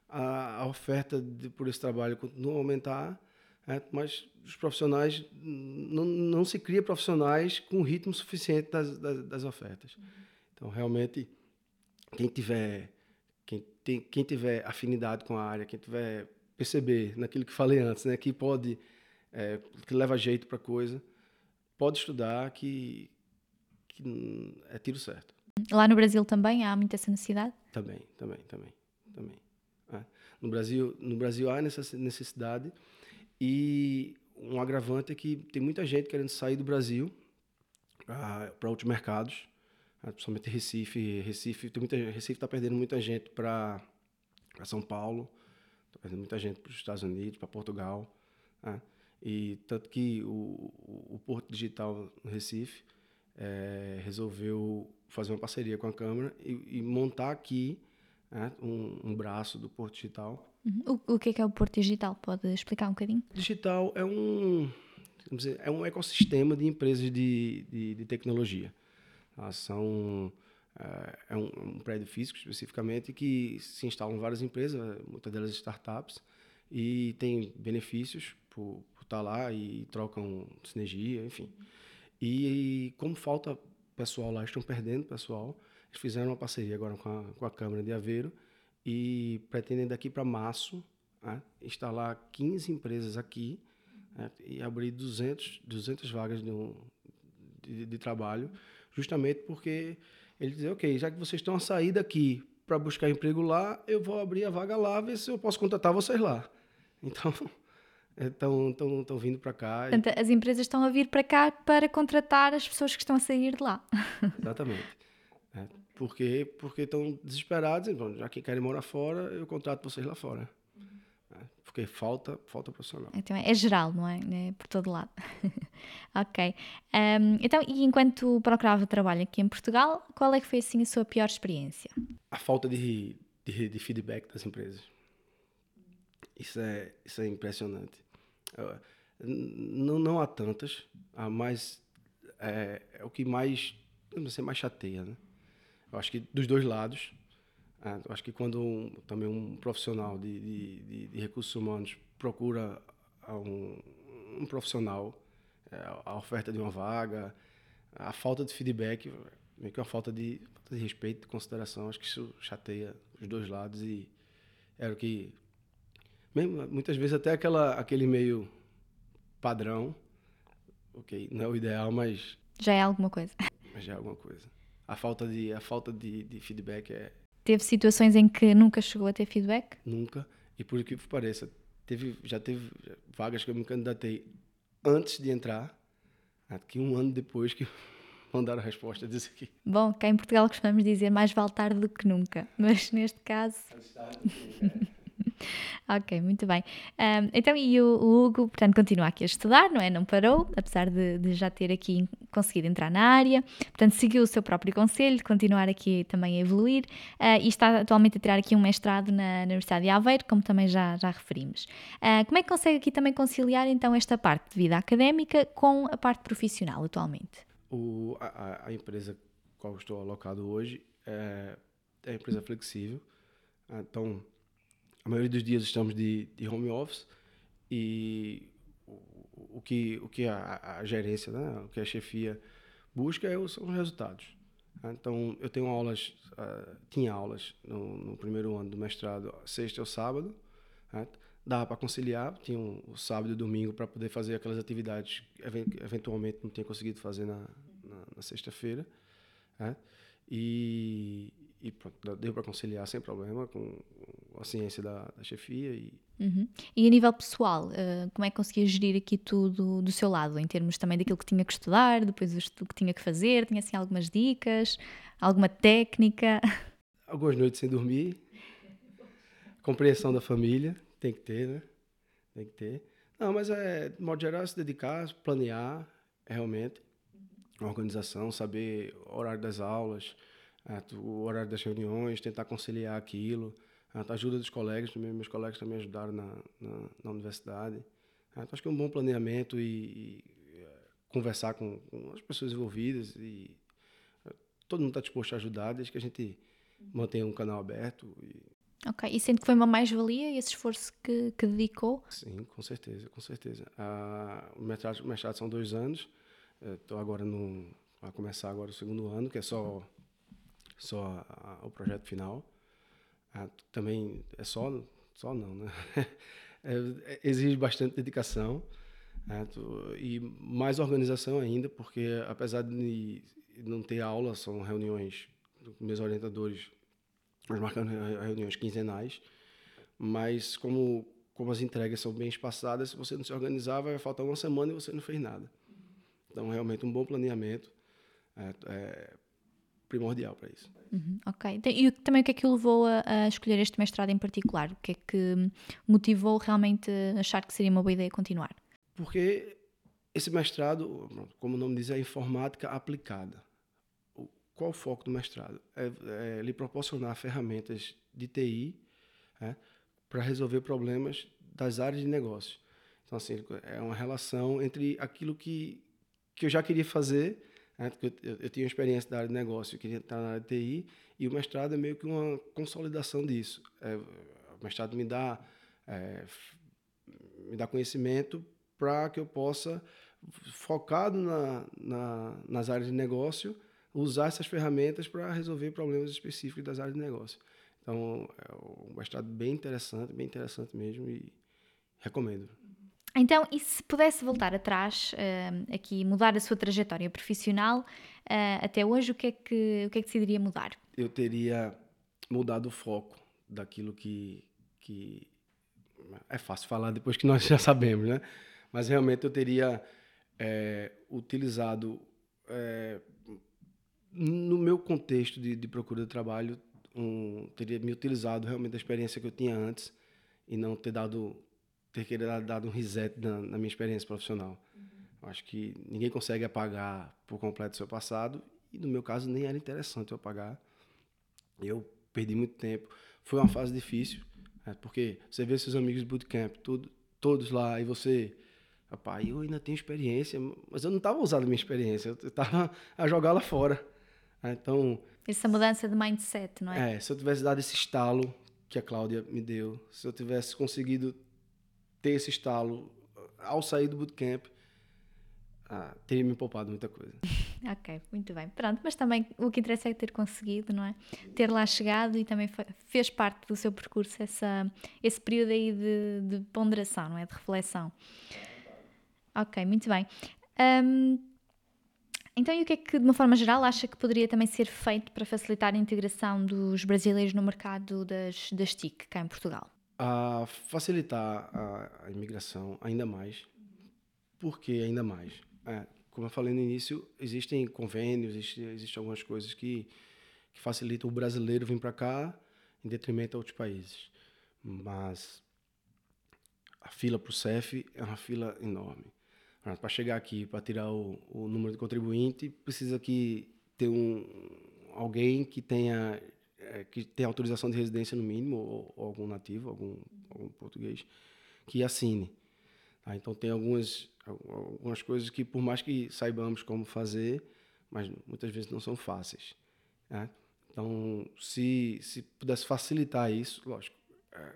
a, oferta de, por esse trabalho continua a aumentar é, mas os profissionais não, não se cria profissionais com ritmo suficiente das, das, das ofertas. Uhum. Então, realmente, quem tiver quem, tem, quem tiver afinidade com a área, quem tiver perceber naquilo que falei antes, né, que pode é, que leva jeito para coisa, pode estudar que, que é tiro certo. Lá no Brasil também há muita essa necessidade? Também, também, também, também. É. No Brasil, no Brasil há essa necessidade e um agravante é que tem muita gente querendo sair do Brasil para outros mercados, né, principalmente Recife. Recife tem muita, Recife está perdendo muita gente para São Paulo, está perdendo muita gente para os Estados Unidos, para Portugal. Né? E tanto que o, o Porto Digital no Recife é, resolveu fazer uma parceria com a Câmara e, e montar aqui né? um, um braço do Porto Digital. Uhum. O, o que é que é o Porto Digital? Pode explicar um bocadinho? Digital é um, dizer, é um ecossistema de empresas de, de, de tecnologia. Elas são é, é um, um, prédio físico especificamente que se instalam várias empresas, muitas delas startups, e tem benefícios por, por estar lá e trocam sinergia, enfim. E, e, como falta pessoal lá, estão perdendo pessoal, eles fizeram uma parceria agora com a, com a Câmara de Aveiro e pretendem daqui para março né, instalar 15 empresas aqui né, e abrir 200, 200 vagas de, um, de, de trabalho, justamente porque ele dizer, ok, já que vocês estão a sair daqui para buscar emprego lá, eu vou abrir a vaga lá, ver se eu posso contratar vocês lá. Então, [laughs] estão estão vindo para cá. Portanto, e... as empresas estão a vir para cá para contratar as pessoas que estão a sair de lá. [laughs] Exatamente. É, porque porque estão desesperados, então, já que querem morar fora, eu contrato vocês lá fora porque falta, falta profissional. Então é geral, não é? é por todo lado. [laughs] ok. Um, então, e enquanto procurava trabalho aqui em Portugal, qual é que foi assim a sua pior experiência? A falta de, de, de feedback das empresas. Isso é, isso é impressionante. Não, não há tantas, mas é, é o que mais, não sei, mais chateia, né? Eu acho que dos dois lados, é, eu acho que quando um, também um profissional de, de, de, recursos humanos procura um, um profissional, é, a oferta de uma vaga, a falta de feedback, meio que uma falta de, de respeito, de consideração, acho que isso chateia os dois lados e era o que mesmo, muitas vezes até aquela aquele meio padrão, ok, não é o ideal, mas já é alguma coisa. Mas já é alguma coisa. A falta de a falta de, de feedback é Teve situações em que nunca chegou a ter feedback? Nunca. E por que pareça, teve, já teve vagas que eu me candidatei antes de entrar, aqui um ano depois que [laughs] mandaram a resposta disso aqui. Bom, cá em Portugal costumamos dizer mais vale tarde do que nunca, mas neste caso. [laughs] ok, muito bem. Um, então, e o, Hugo, portanto, continua aqui a estudar, não é? Não parou, apesar de, de, já ter aqui conseguido entrar na área. Portanto, seguiu o seu próprio conselho de continuar aqui também a evoluir uh, e está atualmente a tirar aqui um mestrado na, na Universidade de Aveiro, como também já, já referimos. Uh, como é que consegue aqui também conciliar, então, esta parte de vida académica com a parte profissional atualmente? O, a, a empresa qual estou alocado hoje é, é empresa flexível. Então, a maioria dos dias estamos de, de home office e o, o que, o que a, a, gerência, né, o que a chefia busca é, são os resultados. Então, eu tenho aulas, uh, tinha aulas no, no, primeiro ano do mestrado, sexta ou sábado, né? dava para conciliar, tinha um, o sábado e domingo para poder fazer aquelas atividades que eventualmente não tinha conseguido fazer na, na, na sexta-feira. Né? E, e pronto, deu para conciliar sem problema com a ciência da, da chefia. E... Uhum. e a nível pessoal, uh, como é que conseguia gerir aqui tudo do seu lado, em termos também daquilo que tinha que estudar, depois do que tinha que fazer? Tinha assim algumas dicas, alguma técnica? [laughs] Algumas noites sem dormir, compreensão da família, tem que ter, né? Tem que ter. Não, mas é, de modo geral, se dedicar, planear, realmente, organização, saber o horário das aulas, é, o horário das reuniões, tentar conciliar aquilo, a ajuda dos colegas, também, meus colegas também ajudaram na, na, na universidade. É, então, acho que é um bom planejamento e, e é, conversar com, com, as pessoas envolvidas e todo mundo está disposto a ajudar, desde que a gente mantenha um canal aberto. E... Ok, e sente que foi uma mais-valia esse esforço que, que dedicou? Sim, com certeza, com certeza. Ah, o, mestrado, o mestrado são dois anos, estou agora no, a começar agora o segundo ano, que é só só a, o projeto final. Ah, também é só, só não, né? [laughs] É, é, exige bastante dedicação né? e mais organização ainda, porque apesar de não ter aula, são reuniões meus orientadores, nós marcamos reuniões quinzenais, mas como, como as entregas são bem espaçadas, se você não se organizar, vai faltar uma semana e você não fez nada. Então, realmente, um bom planeamento é, é, primordial para isso. Uhum, ok. E também o que é que o levou a, a, escolher este mestrado em particular? O que é que motivou realmente a achar que seria uma boa ideia continuar? Porque esse mestrado, como o nome diz, é informática aplicada. qual o foco do mestrado? É, é lhe proporcionar ferramentas de TI é, para resolver problemas das áreas de negócio. Então, assim, é uma relação entre aquilo que, que eu já queria fazer, né, eu, eu, eu, tinha experiência da área de negócio, eu queria estar na área de TI, e o mestrado é meio que uma consolidação disso. É, o mestrado me dá, é, me dá conhecimento para que eu possa, focado na, na, nas áreas de negócio, usar essas ferramentas para resolver problemas específicos das áreas de negócio. Então, é um mestrado bem interessante, bem interessante mesmo, e recomendo. Então, e se pudesse voltar atrás, uh, aqui mudar a sua trajetória profissional, uh, até hoje, o que, é que, o que é que decidiria mudar? Eu teria mudado o foco daquilo que, que é fácil falar depois que nós já sabemos, né? Mas realmente eu teria é, utilizado, é, no meu contexto de, de procura de trabalho, um, teria me utilizado realmente da experiência que eu tinha antes e não ter dado ter querido dar um reset na, na minha experiência profissional. Uhum. Acho que ninguém consegue apagar por completo o seu passado e no meu caso nem era interessante eu apagar. Eu perdi muito tempo. Foi uma fase difícil, né, porque você vê seus amigos de bootcamp, tudo, todos lá, e você, rapaz, eu ainda tenho experiência, mas eu não estava usando a minha experiência, eu estava a jogá-la fora. Né. Então. Essa mudança de mindset, não é? É, se eu tivesse dado esse estalo que a Cláudia me deu, se eu tivesse conseguido ter esse estalo ao sair do bootcamp, ah, teria me poupado muita coisa. [laughs] ok, muito bem. Pronto, mas também o que interessa é ter conseguido, não é? Ter lá chegado e também fez parte do seu percurso essa, esse período aí de, de ponderação, não é? De reflexão. Ok, muito bem. Um, então, e o que é que, de uma forma geral, acha que poderia também ser feito para facilitar a integração dos brasileiros no mercado das, das TIC cá em Portugal? A facilitar a, a imigração ainda mais. Por que ainda mais? É, como eu falei no início, existem convênios, existem, existem algumas coisas que, que facilitam o brasileiro vir para cá em detrimento a outros países. Mas a fila para o CEF é uma fila enorme. Para chegar aqui, para tirar o, o, número de contribuinte, precisa que ter um, alguém que tenha é, que tem autorização de residência no mínimo, ou, ou algum nativo, algum, algum, português, que assine. Tá? Então tem algumas, algumas coisas que, por mais que saibamos como fazer, mas muitas vezes não são fáceis. Né? Então, se, se pudesse facilitar isso, lógico, é,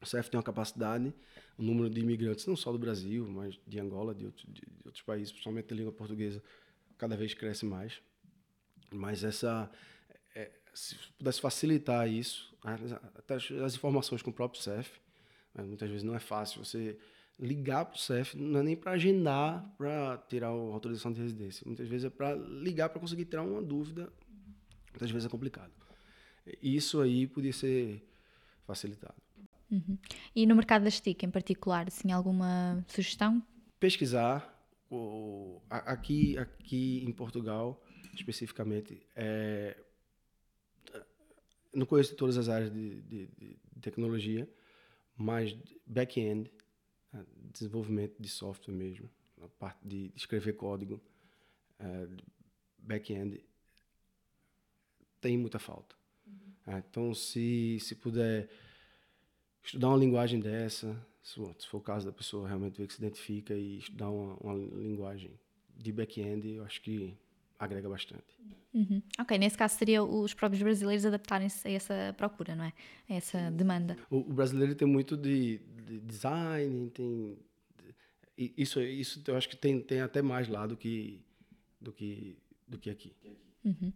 o CEF tem uma capacidade, o número de imigrantes, não só do Brasil, mas de Angola, de, outro, de, de outros países, principalmente de língua portuguesa, cada vez cresce mais. Mas essa, se pudesse facilitar isso, até as informações com o próprio CEF, muitas vezes não é fácil você ligar para o CEF, não é nem para agendar para tirar a autorização de residência. Muitas vezes é para ligar para conseguir tirar uma dúvida, muitas vezes é complicado. Isso aí podia ser facilitado. Uhum. E no mercado das TIC em particular, assim, alguma sugestão? Pesquisar. O, aqui, aqui em Portugal, especificamente, é, não conheço todas as áreas de, de, de tecnologia, mas back-end, né, desenvolvimento de software mesmo, a parte de escrever código, uh, back-end, tem muita falta. Uhum. Uh, então, se, se puder estudar uma linguagem dessa, se, se, for o caso da pessoa realmente ver que se identifica e estudar uma, uma linguagem de back-end, eu acho que agrega bastante. Uhum. Ok, nesse caso seria os próprios brasileiros adaptarem-se a essa procura, não é? A essa demanda. O, o brasileiro tem muito de, de design, tem isso, isso eu acho que tem, tem até mais lá do que do que do que aqui. Uhum.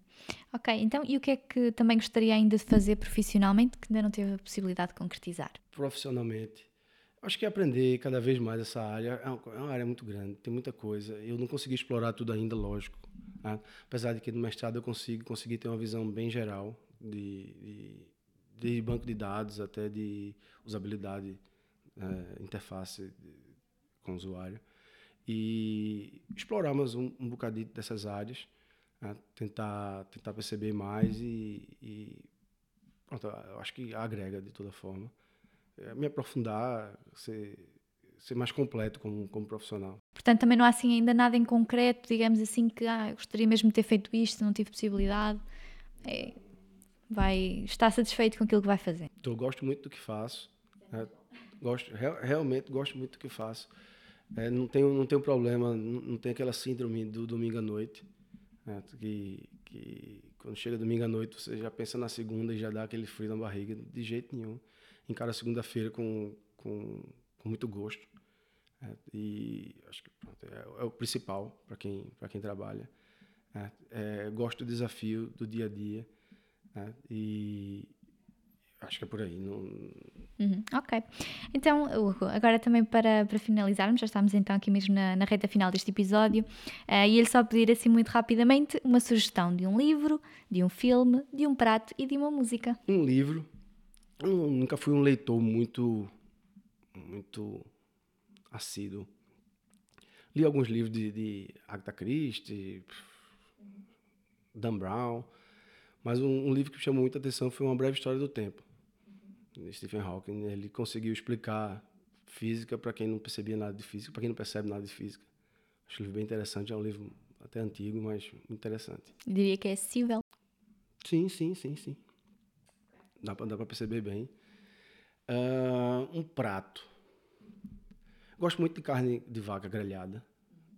Ok, então e o que é que também gostaria ainda de fazer profissionalmente que ainda não teve a possibilidade de concretizar? Profissionalmente, acho que aprender cada vez mais essa área é é uma área muito grande, tem muita coisa. Eu não consegui explorar tudo ainda, lógico. Né? Apesar de que no mestrado eu consigo conseguir ter uma visão bem geral de, de, de banco de dados até de usabilidade, é, interface com o usuário. E explorar mais um, um bocadinho dessas áreas, né? tentar, tentar perceber mais e, e pronto, eu acho que agrega de toda forma. É, me aprofundar, ser, ser mais completo como, como profissional. Portanto, também não há assim ainda nada em concreto, digamos assim, que ah, gostaria mesmo de ter feito isto, não tive possibilidade. É, vai, está satisfeito com aquilo que vai fazer? Então, eu gosto muito do que faço. Né? Gosto, real, realmente gosto muito do que faço. É, não, tenho, não tenho problema, não, não tenho aquela síndrome do domingo à noite. Né? Que, que quando chega domingo à noite você já pensa na segunda e já dá aquele frio na barriga. De jeito nenhum. Encara a segunda-feira com, com, com muito gosto. É, e acho que pronto, é, é, o principal para quem, quem trabalha. É, é, gosto do desafio do dia a dia. É, e acho que é por aí. Não... Uhum, ok. Então, Hugo, agora também para, para finalizarmos, já estamos então aqui mesmo na, na reta final deste episódio, uh, e ele só pedir assim muito rapidamente uma sugestão de um livro, de um filme, de um prato e de uma música. Um livro. Eu nunca fui um leitor muito muito assíduo. Li alguns livros de, de Agatha Christie, Dan Brown, mas um, um, livro que me chamou muita atenção foi Uma Breve História do Tempo, de Stephen Hawking. Ele conseguiu explicar física para quem não percebia nada de física, para quem não percebe nada de física. Acho o livro bem interessante, é um livro até antigo, mas interessante. Eu diria que é acessível. Sim, sim, sim, sim. Dá para perceber bem. Uh, um prato. Gosto muito de carne de vaca grelhada.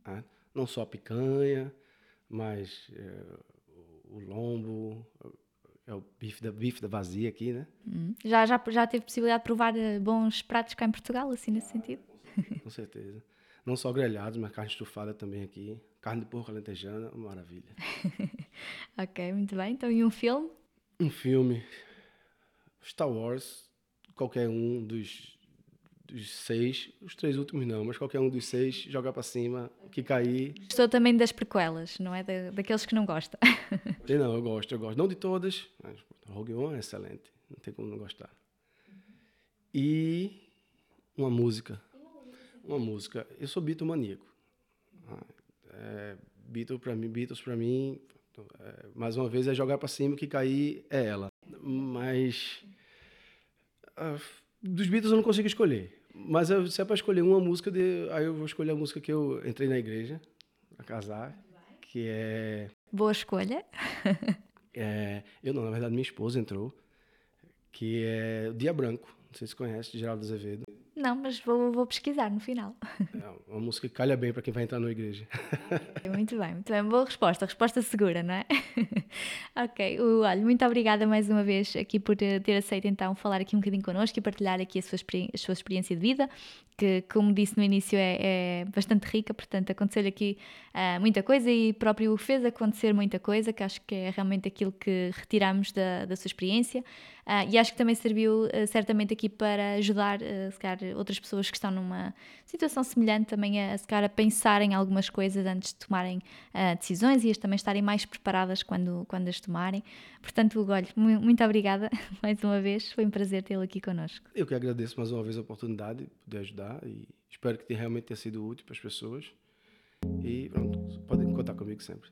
Né? Não só a picanha, mas é, o lombo, é o bife da, bife da vazia aqui, né? Hum. Já, já, já teve possibilidade de provar eh, bons pratos cá em Portugal, assim, nesse sentido? Com certeza. Não só grelhados, mas carne estufada também aqui. Carne de porco alentejana, maravilha. [laughs] ok, muito bem. Então, e um filme? Um filme. Star Wars, qualquer um dos, dos seis, os três últimos não, mas qualquer um dos seis, jogar para cima, que cair. Estou também das prequelas, não é? Da, daqueles que não gosta. [laughs] não, eu gosto, eu gosto. Não de todas, mas Rogue One é excelente, não tem como não gostar. E uma música. Uma música. Eu sou Beatle maníaco. Ah, é, Beatles para mim, Beatles para mim, é, mais uma vez é jogar para cima, que cair é ela. Mas uh, dos Beatles eu não consigo escolher. Mas eu, se é para escolher uma música, de, aí eu vou escolher a música que eu entrei na igreja a casar, que é. Boa escolha. [laughs] é, eu não, na verdade minha esposa entrou, que é Dia Branco. Não sei se conhece, Geraldo Azevedo. Não, mas vou, vou pesquisar no final. [laughs] É uma música que calha bem para quem vai entrar na igreja. muito bem, muito bem. Boa resposta, resposta segura, não é? [laughs] ok, olha, muito obrigada mais uma vez aqui por ter aceito então falar aqui um bocadinho connosco e partilhar aqui a sua, a sua experiência de vida, que como disse no início é, é bastante rica, portanto aconteceu-lhe aqui uh, muita coisa e próprio fez acontecer muita coisa, que acho que é realmente aquilo que retiramos da, da sua experiência. Uh, e acho que também serviu uh, certamente aqui para ajudar, uh, se calhar, outras pessoas que estão numa situação semelhante também a, se calhar, a pensar em algumas coisas antes de tomarem decisões e as também estarem mais preparadas quando, quando as tomarem. Portanto, Hugo, olha, muito obrigada [laughs] mais uma vez, foi um prazer tê-lo aqui connosco. Eu que agradeço mais uma vez a oportunidade de ajudar e espero que realmente tenha sido útil para as pessoas. E pronto, podem contar comigo sempre.